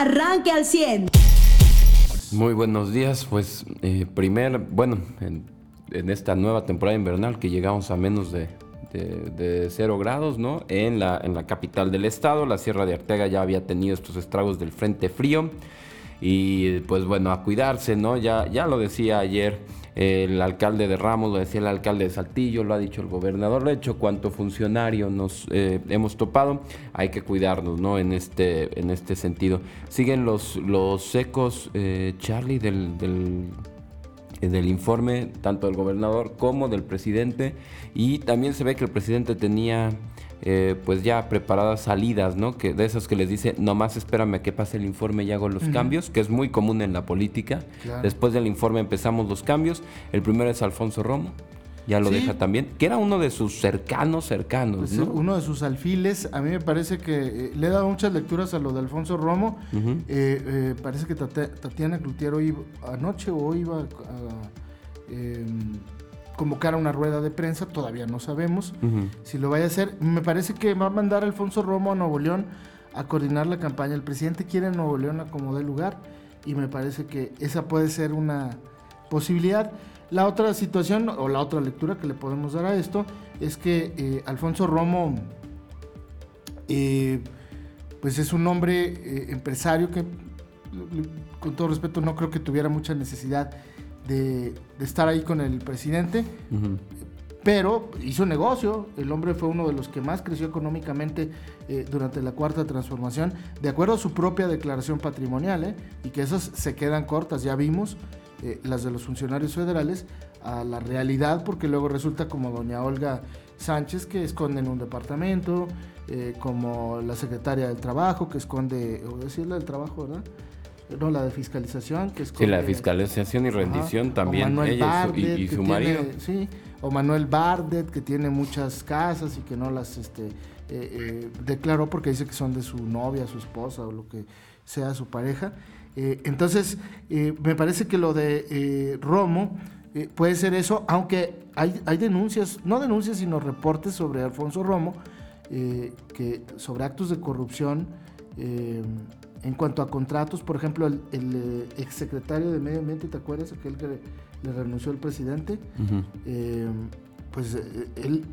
arranque al 100. Muy buenos días, pues eh, primer, bueno, en, esta nueva temporada invernal que llegamos a menos de, de, 0 grados, ¿no? En la, en la capital del estado, la Sierra de Arteaga ya había tenido estos estragos del frente frío y pues bueno, a cuidarse, ¿no? Ya, ya lo decía ayer el alcalde de Ramos, lo decía el alcalde de Saltillo, lo ha dicho el gobernador, lo ha dicho cuánto funcionario nos eh, hemos topado, hay que cuidarnos, ¿no? En este, en este sentido. Siguen los, los ecos, eh, Charlie, del, del del informe tanto del gobernador como del presidente y también se ve que el presidente tenía eh, pues ya preparadas salidas, ¿no? Que de esas que les dice, nomás espérame a que pase el informe y hago los cambios, que es muy común en la política. Después del informe empezamos los cambios. El primero es Alfonso Romo, ya lo deja también, que era uno de sus cercanos, cercanos. Pues uno de sus alfiles, a mí me parece que eh, le he dado muchas lecturas a lo de Alfonso Romo. Eh, parece que Tatiana Cloutier hoy, anoche o hoy iba a convocar a una rueda de prensa, todavía no sabemos si lo vaya a hacer. Me parece que va a mandar Alfonso Romo a Nuevo León a coordinar la campaña. El presidente quiere Nuevo León a como de lugar y me parece que esa puede ser una posibilidad. La otra situación o la otra lectura que le podemos dar a esto es que eh, Alfonso Romo eh, pues es un hombre eh, empresario que con todo respeto no creo que tuviera mucha necesidad de, estar ahí con el presidente, pero hizo negocio. El hombre fue uno de los que más creció económicamente eh, durante la cuarta transformación, de acuerdo a su propia declaración patrimonial, ¿eh? y que esas se quedan cortas, ya vimos. Eh, las de los funcionarios federales a la realidad, porque luego resulta como doña Olga Sánchez, que esconde en un departamento, como la secretaria del trabajo, que esconde, o decirle del trabajo, ¿verdad? No, la de fiscalización, que es Sí, la de fiscalización y rendición también, ella y, su, marido. sí, o Manuel Bardet, que tiene muchas casas y que no las este, eh, eh, declaró porque dice que son de su novia, su esposa o lo que sea su pareja. Eh, entonces, me parece que lo de Romo puede ser eso, aunque hay, hay denuncias, no denuncias, sino reportes sobre Alfonso Romo, que, sobre actos de corrupción en cuanto a contratos, por ejemplo, el, eh, exsecretario de Medio Ambiente, ¿te acuerdas? Aquel que le, renunció el presidente. Eh, pues eh, él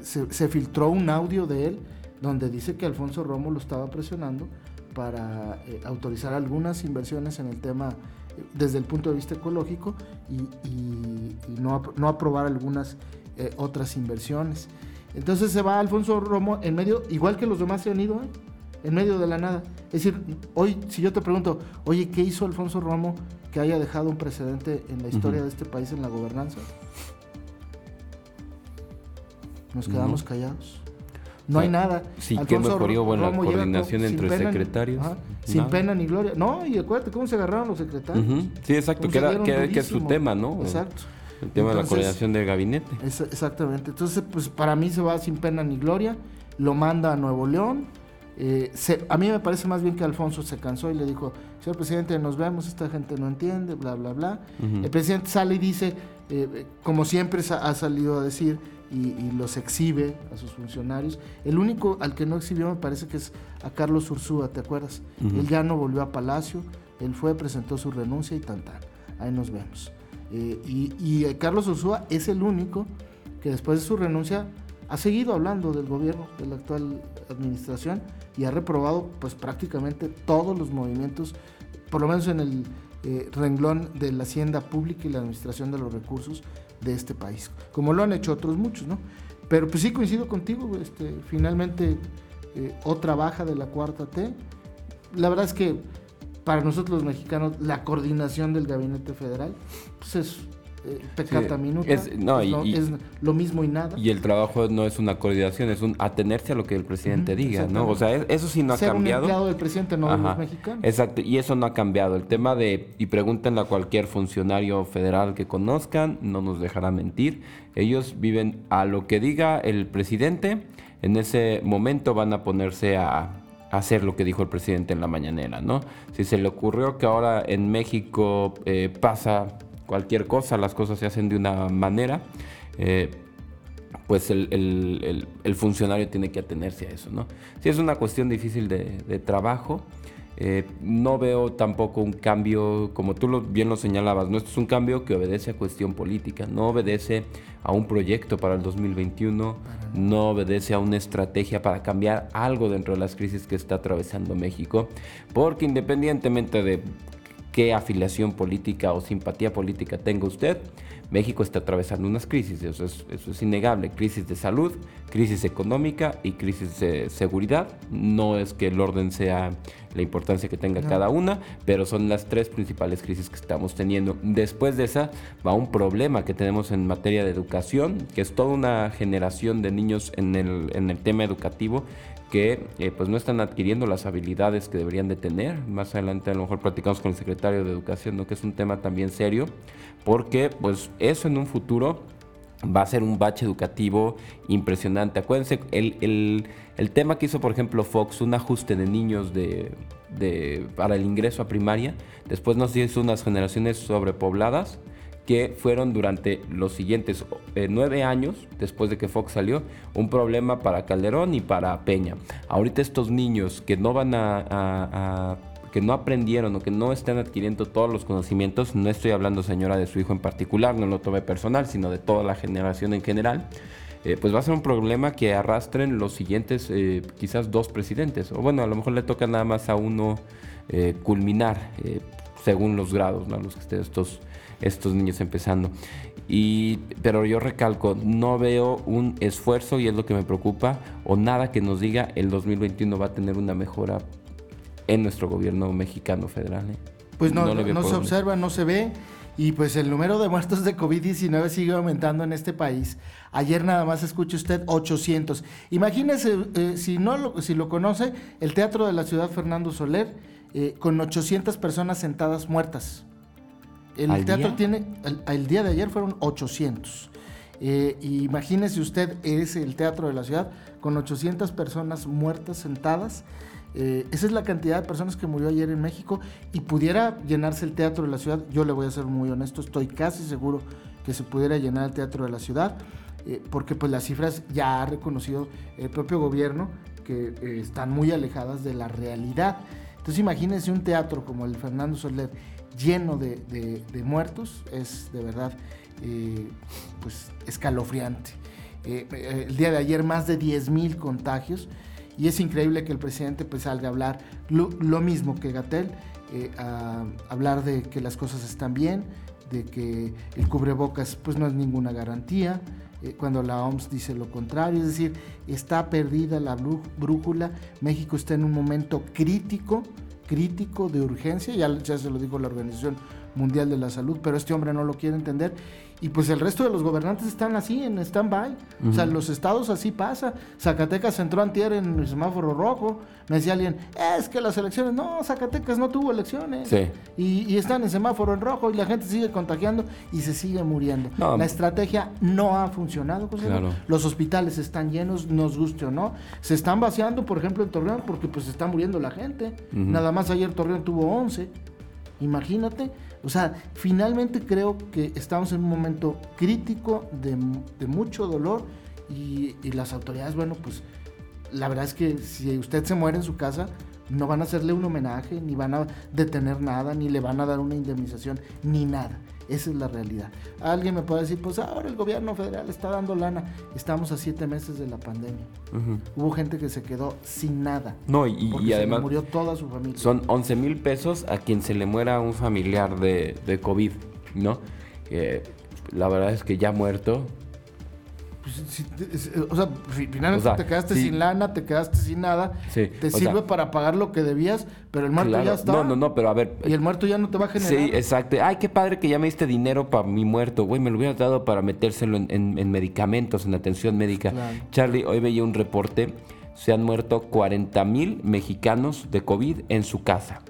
se, filtró un audio de él donde dice que Alfonso Romo lo estaba presionando para autorizar algunas inversiones en el tema desde el punto de vista ecológico y, no, no, aprobar algunas otras inversiones. Entonces se va Alfonso Romo en medio, igual que los demás se han ido, en medio de la nada. Es decir, hoy, si yo te pregunto, oye, ¿qué hizo Alfonso Romo que haya dejado un precedente en la historia de este país en la gobernanza? Nos quedamos callados. No hay nada. Sí, qué mejoría buena coordinación entre secretarios. sin pena ni gloria. No, y acuérdate cómo se agarraron los secretarios. Sí, exacto, que, era, que, es su tema, ¿no? Exacto. El tema de la coordinación del gabinete. exactamente. Entonces, pues para mí se va sin pena ni gloria. Lo manda a Nuevo León eh, a mí me parece más bien que Alfonso se cansó y le dijo, señor presidente, nos vemos, esta gente no entiende, bla, bla, bla. El presidente sale y dice, eh, como siempre ha salido a decir, y, los exhibe a sus funcionarios. El único al que no exhibió me parece que es a Carlos Ursúa, ¿te acuerdas? Él ya no volvió a Palacio, él fue, presentó su renuncia y tan, tan. Ahí nos vemos. Eh, y, y Carlos Ursúa es el único que después de su renuncia ha seguido hablando del gobierno, de la actual administración, y ha reprobado pues prácticamente todos los movimientos, por lo menos en el eh, renglón de la hacienda pública y la administración de los recursos de este país, como lo han hecho otros muchos, ¿no? Pero pues sí coincido contigo, este, finalmente eh, otra baja de la cuarta T. La verdad es que para nosotros los mexicanos la coordinación del gabinete federal pues es eh, pecata minuta. Es, no, es lo mismo y nada. Y el trabajo no es una coordinación, es un atenerse a lo que el presidente diga, ¿no? O sea, eso sí no ha cambiado. Un del presidente, no de los mexicanos. Exacto, y eso no ha cambiado. El tema de, y pregúntenle a cualquier funcionario federal que conozcan, no nos dejará mentir. Ellos viven a lo que diga el presidente, en ese momento van a ponerse a, hacer lo que dijo el presidente en la mañanera, ¿no? Si se le ocurrió que ahora en México eh, pasa cualquier cosa, las cosas se hacen de una manera, eh, pues el, funcionario tiene que atenerse a eso, ¿no? Si es una cuestión difícil de, trabajo, Eh, no veo tampoco un cambio, como tú lo, bien lo señalabas, no esto es un cambio que obedece a cuestión política, no obedece a un proyecto para el 2021, no obedece a una estrategia para cambiar algo dentro de las crisis que está atravesando México, porque independientemente de qué afiliación política o simpatía política tenga usted, México está atravesando unas crisis, eso es, eso es innegable, crisis de salud, crisis económica y crisis de seguridad. No es que el orden sea la importancia que tenga cada una, pero son las tres principales crisis que estamos teniendo. Después de esa va un problema que tenemos en materia de educación, que es toda una generación de niños en el, en el tema educativo que eh, pues no están adquiriendo las habilidades que deberían de tener. Más adelante a lo mejor platicamos con el secretario de Educación, ¿no? que es un tema también serio, porque pues eso en un futuro va a ser un bache educativo impresionante. Acuérdense, el, tema que hizo, por ejemplo, Fox, un ajuste de niños de, de, para el ingreso a primaria, después nos hizo unas generaciones sobrepobladas que fueron durante los siguientes eh, nueve años, después de que Fox salió, un problema para Calderón y para Peña. Ahorita estos niños que no van a, que no aprendieron o que no están adquiriendo todos los conocimientos, no estoy hablando señora de su hijo en particular, no lo tome personal, sino de toda la generación en general, eh, pues va a ser un problema que arrastren los siguientes eh, quizás dos presidentes, o bueno, a lo mejor le toca nada más a uno culminar según los grados, ¿no? los que estén estos estos niños empezando. Y, pero yo recalco, no veo un esfuerzo, y es lo que me preocupa, o nada que nos diga el 2021 va a tener una mejora en nuestro gobierno mexicano federal. ¿eh? Pues no, no, se observa, no se ve. Y pues el número de muertos de COVID-19 sigue aumentando en este país. Ayer nada más escucha usted 800. Imagínese, eh, si, no lo, si lo conoce, el Teatro de la Ciudad Fernando Soler, eh, con 800 personas sentadas muertas. El teatro tiene, el, día de ayer fueron 800. Eh, imagínese usted, es el teatro de la ciudad con 800 personas muertas sentadas. Eh, esa es la cantidad de personas que murió ayer en México y pudiera llenarse el teatro de la ciudad. Yo le voy a ser muy honesto, estoy casi seguro que se pudiera llenar el teatro de la ciudad, eh, porque pues las cifras ya ha reconocido el propio gobierno que están muy alejadas de la realidad. Entonces imagínense un teatro como el Fernando Soler lleno de, muertos, es de verdad eh, pues escalofriante. Eh, eh, el día de ayer más de 10.000 contagios y es increíble que el presidente pues salga a hablar lo, mismo que Gatel, a hablar de que las cosas están bien, de que el cubrebocas pues no es ninguna garantía, cuando la OMS dice lo contrario, es decir, está perdida la brújula, México está en un momento crítico, crítico de urgencia, ya, ya se lo dijo la Organización Mundial de la Salud, pero este hombre no lo quiere entender. Y pues el resto de los gobernantes están así, en stand-by. O sea, los estados así pasa. Zacatecas entró antier en el semáforo rojo. Me decía alguien, es que las elecciones... No, Zacatecas no tuvo elecciones. Sí. Y, están en semáforo en rojo y la gente sigue contagiando y se sigue muriendo. la estrategia no ha funcionado. Los hospitales están llenos, nos guste o no. Se están vaciando, por ejemplo, en Torreón porque pues está muriendo la gente. Nada más ayer Torreón tuvo 11. Imagínate. O sea, finalmente creo que estamos en un momento crítico de, mucho dolor y, las autoridades, bueno, pues la verdad es que si usted se muere en su casa, no van a hacerle un homenaje, ni van a detener nada, ni le van a dar una indemnización, ni nada. Esa es la realidad. Alguien me puede decir, pues ahora el gobierno federal está dando lana. Estamos a siete meses de la pandemia. Hubo gente que se quedó sin nada. No, y, además... murió toda su familia. Son 11 mil pesos a quien se le muera un familiar de, de COVID, ¿no? la verdad es que ya muerto, pues, o sea, finalmente te quedaste sin lana, te quedaste sin nada, te sirve para pagar lo que debías, pero el muerto ya está. No, no, no, pero a ver. Y el muerto ya no te va a generar. Sí, exacto. Ay, qué padre que ya me diste dinero para mi muerto, güey, me lo hubieras dado para metérselo en, medicamentos, en atención médica. Charlie, hoy veía un reporte, se han muerto 40 mil mexicanos de COVID en su casa.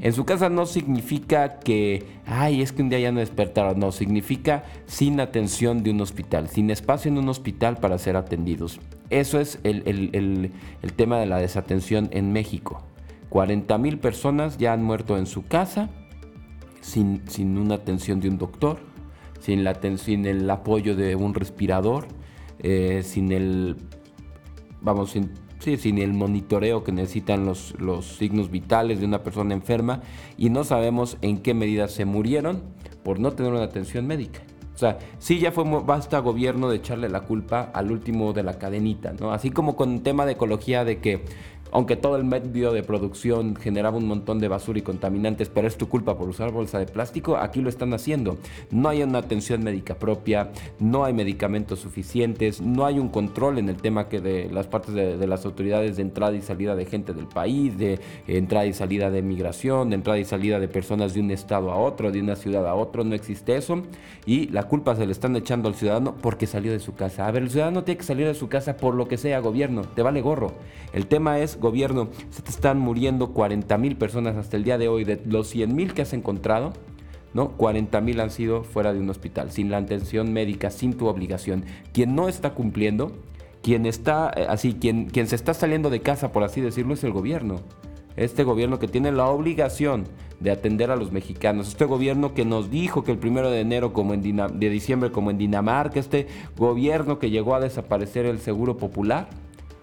En su casa no significa que, ay, es que un día ya no despertaron, no, significa sin atención de un hospital, sin espacio en un hospital para ser atendidos. Eso es el, tema de la desatención en México. 40 mil personas ya han muerto en su casa sin, sin una atención de un doctor, sin, la, sin el apoyo de un respirador, eh, sin el, vamos, sin sin el monitoreo que necesitan los, los signos vitales de una persona enferma y no sabemos en qué medida se murieron por no tener una atención médica. O sea, sí ya fue basta gobierno de echarle la culpa al último de la cadenita, ¿no? Así como con el tema de ecología de que aunque todo el medio de producción generaba un montón de basura y contaminantes, pero es tu culpa por usar bolsa de plástico, aquí lo están haciendo. No hay una atención médica propia, no hay medicamentos suficientes, no hay un control en el tema que de las partes de, las autoridades de entrada y salida de gente del país, de entrada y salida de migración, de entrada y salida de personas de un estado a otro, de una ciudad a otro, no existe eso. Y la culpa se le están echando al ciudadano porque salió de su casa. A ver, el ciudadano tiene que salir de su casa por lo que sea, gobierno, te vale gorro. El tema es gobierno, se te están muriendo 40 mil personas hasta el día de hoy. De los 100 mil que has encontrado, ¿no? 40 mil han sido fuera de un hospital, sin la atención médica, sin tu obligación. Quien no está cumpliendo, quien está eh, así, quien, quien se está saliendo de casa, por así decirlo, es el gobierno. Este gobierno que tiene la obligación de atender a los mexicanos. Este gobierno que nos dijo que el primero de enero, como en de diciembre, como en Dinamarca, este gobierno que llegó a desaparecer el seguro popular,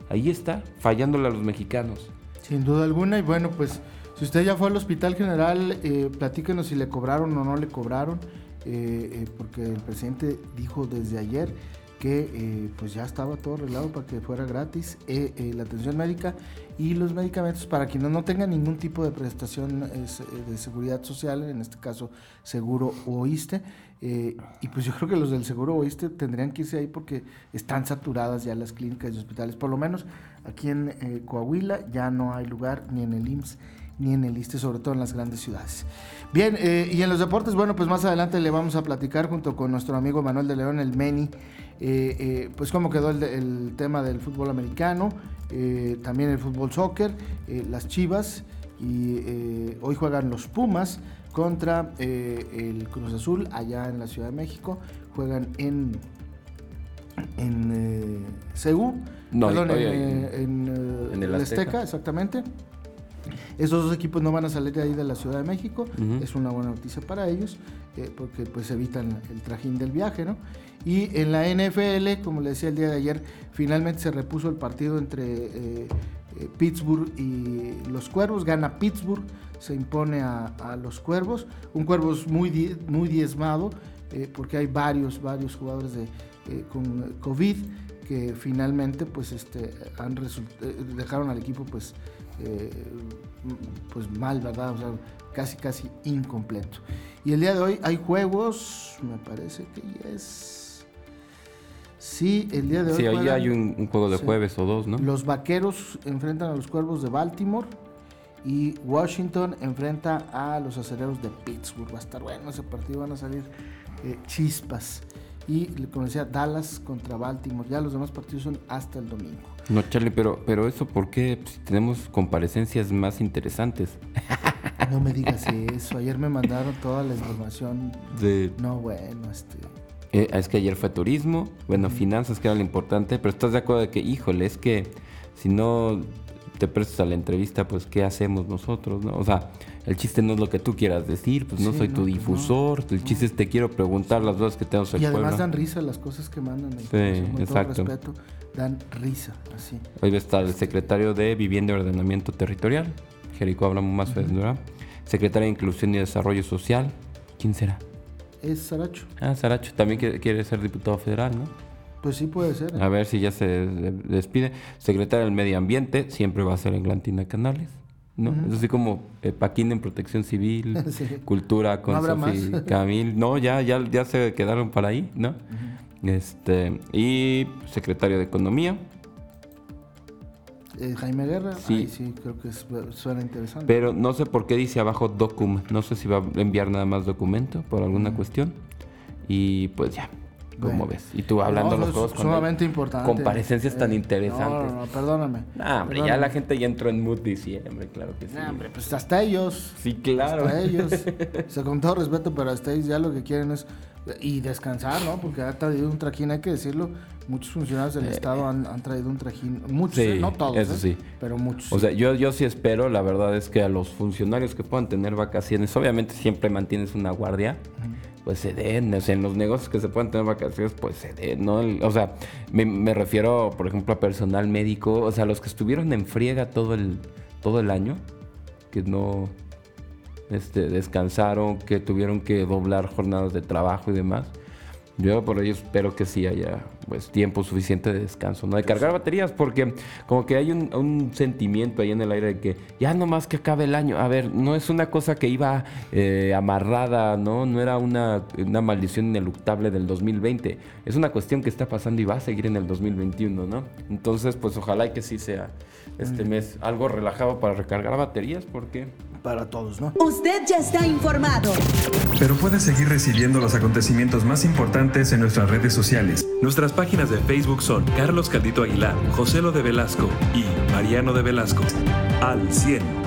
ahí está, fallándole a los mexicanos. Sin duda alguna, y bueno, pues si usted ya fue al Hospital General, eh, platíquenos si le cobraron o no le cobraron, eh, eh, porque el presidente dijo desde ayer que eh, pues ya estaba todo arreglado para que fuera gratis la atención médica y los medicamentos para quienes no tengan ningún tipo de prestación de seguridad social, en este caso seguro oíste. y pues yo creo que los del seguro oíste tendrían que irse ahí porque están saturadas ya las clínicas y hospitales. Por lo menos aquí en Coahuila ya no hay lugar ni en el IMSS ni en el ISTE, sobre todo en las grandes ciudades. Bien, eh, y en los deportes, bueno, pues más adelante le vamos a platicar junto con nuestro amigo Manuel de León, el Meni, eh, eh, pues cómo quedó el, tema del fútbol americano, también el fútbol soccer, las Chivas, y hoy juegan los Pumas contra el Cruz Azul allá en la Ciudad de México, juegan en en Seúl, perdón, en, el Azteca exactamente. Esos dos equipos no van a salir de ahí de la Ciudad de México, es una buena noticia para ellos, eh, porque pues evitan el trajín del viaje, ¿no? Y en la NFL, como le decía el día de ayer, finalmente se repuso el partido entre eh, eh, Pittsburgh y los Cuervos, gana Pittsburgh, se impone a, los Cuervos, un Cuervos muy, muy diezmado, porque hay varios, varios jugadores de, con COVID que finalmente pues este han dejaron al equipo pues eh, pues mal, ¿verdad? O sea, casi, casi incompleto. Y el día de hoy hay juegos, me parece que ya es... Sí, el día de hoy... Sí, hoy hay un, juego de jueves o dos, ¿no? Los Vaqueros enfrentan a los Cuervos de Baltimore y Washington enfrenta a los Acereros de Pittsburgh. Va a estar bueno ese partido, van a salir eh, chispas. Y como decía, Dallas contra Baltimore. Ya los demás partidos son hasta el domingo. No, Charlie, pero, pero eso, ¿por qué pues, tenemos comparecencias más interesantes? No me digas eso. Ayer me mandaron toda la información. De... No, bueno, este... Eh, es que ayer fue turismo, bueno, finanzas, que era lo importante, pero estás de acuerdo de que, híjole, es que si no te prestas a la entrevista, pues, ¿qué hacemos nosotros, no? O sea, el chiste no es lo que tú quieras decir, pues no soy tu pues difusor. el chiste es te quiero preguntar las dudas que tengo Y además dan risa las cosas que mandan. sí, exacto. respeto, dan risa, así. Hoy va a estar el secretario de Vivienda y Ordenamiento Territorial, Jerico hablamos más uh Secretario de Inclusión y Desarrollo Social, ¿quién será? Es Saracho. Ah, Saracho también quiere ser diputado federal, ¿no? Pues sí puede ser. A ver si ya se despide. Secretario del Medio Ambiente, siempre va a ser Englantina Canales. ¿no? Es así como eh, Paquín en Protección Civil, Cultura con ¿No Camil. No, ya, ya, ya se quedaron para ahí, ¿no? Este, y secretario de Economía. Eh, Jaime Guerra, sí. sí, creo que suena interesante. Pero no sé por qué dice abajo document, no sé si va a enviar nada más documento por alguna cuestión. Y pues ya, ¿Cómo ves? Y tú hablando los dos sumamente importante. comparecencias tan eh, interesantes. No, no, perdóname. No, hombre, ya la gente ya entró en mood diciembre, claro que sí. No, hombre, pues hasta ellos. Sí, claro. Hasta ellos. o sea, con todo respeto, pero hasta ellos ya lo que quieren es y descansar, ¿no? Porque ha traído un trajín, hay que decirlo. Muchos funcionarios del eh, Estado han, traído un trajín. Muchos, ¿eh? no todos. Eso sí. Pero muchos. O sea, yo, yo sí espero, la verdad es que a los funcionarios que puedan tener vacaciones, obviamente siempre mantienes una guardia pues se den, o sea, en los negocios que se pueden tener vacaciones, pues se den, ¿no? O sea, me, me, refiero, por ejemplo, a personal médico, o sea, los que estuvieron en friega todo el, todo el año, que no este, descansaron, que tuvieron que doblar jornadas de trabajo y demás. Yo por ello espero que sí haya pues tiempo suficiente de descanso, ¿no? De cargar baterías, porque como que hay un, sentimiento ahí en el aire de que ya nomás que acabe el año. A ver, no es una cosa que iba eh, amarrada, ¿no? No era una, una maldición ineluctable del 2020. Es una cuestión que está pasando y va a seguir en el 2021, ¿no? Entonces, pues ojalá que sí sea este mes algo relajado para recargar baterías, porque para todos, ¿no? Usted ya está informado. Pero puede seguir recibiendo los acontecimientos más importantes en nuestras redes sociales. Nuestras páginas de Facebook son Carlos Caldito Aguilar, José Lo de Velasco y Mariano de Velasco. Al 100.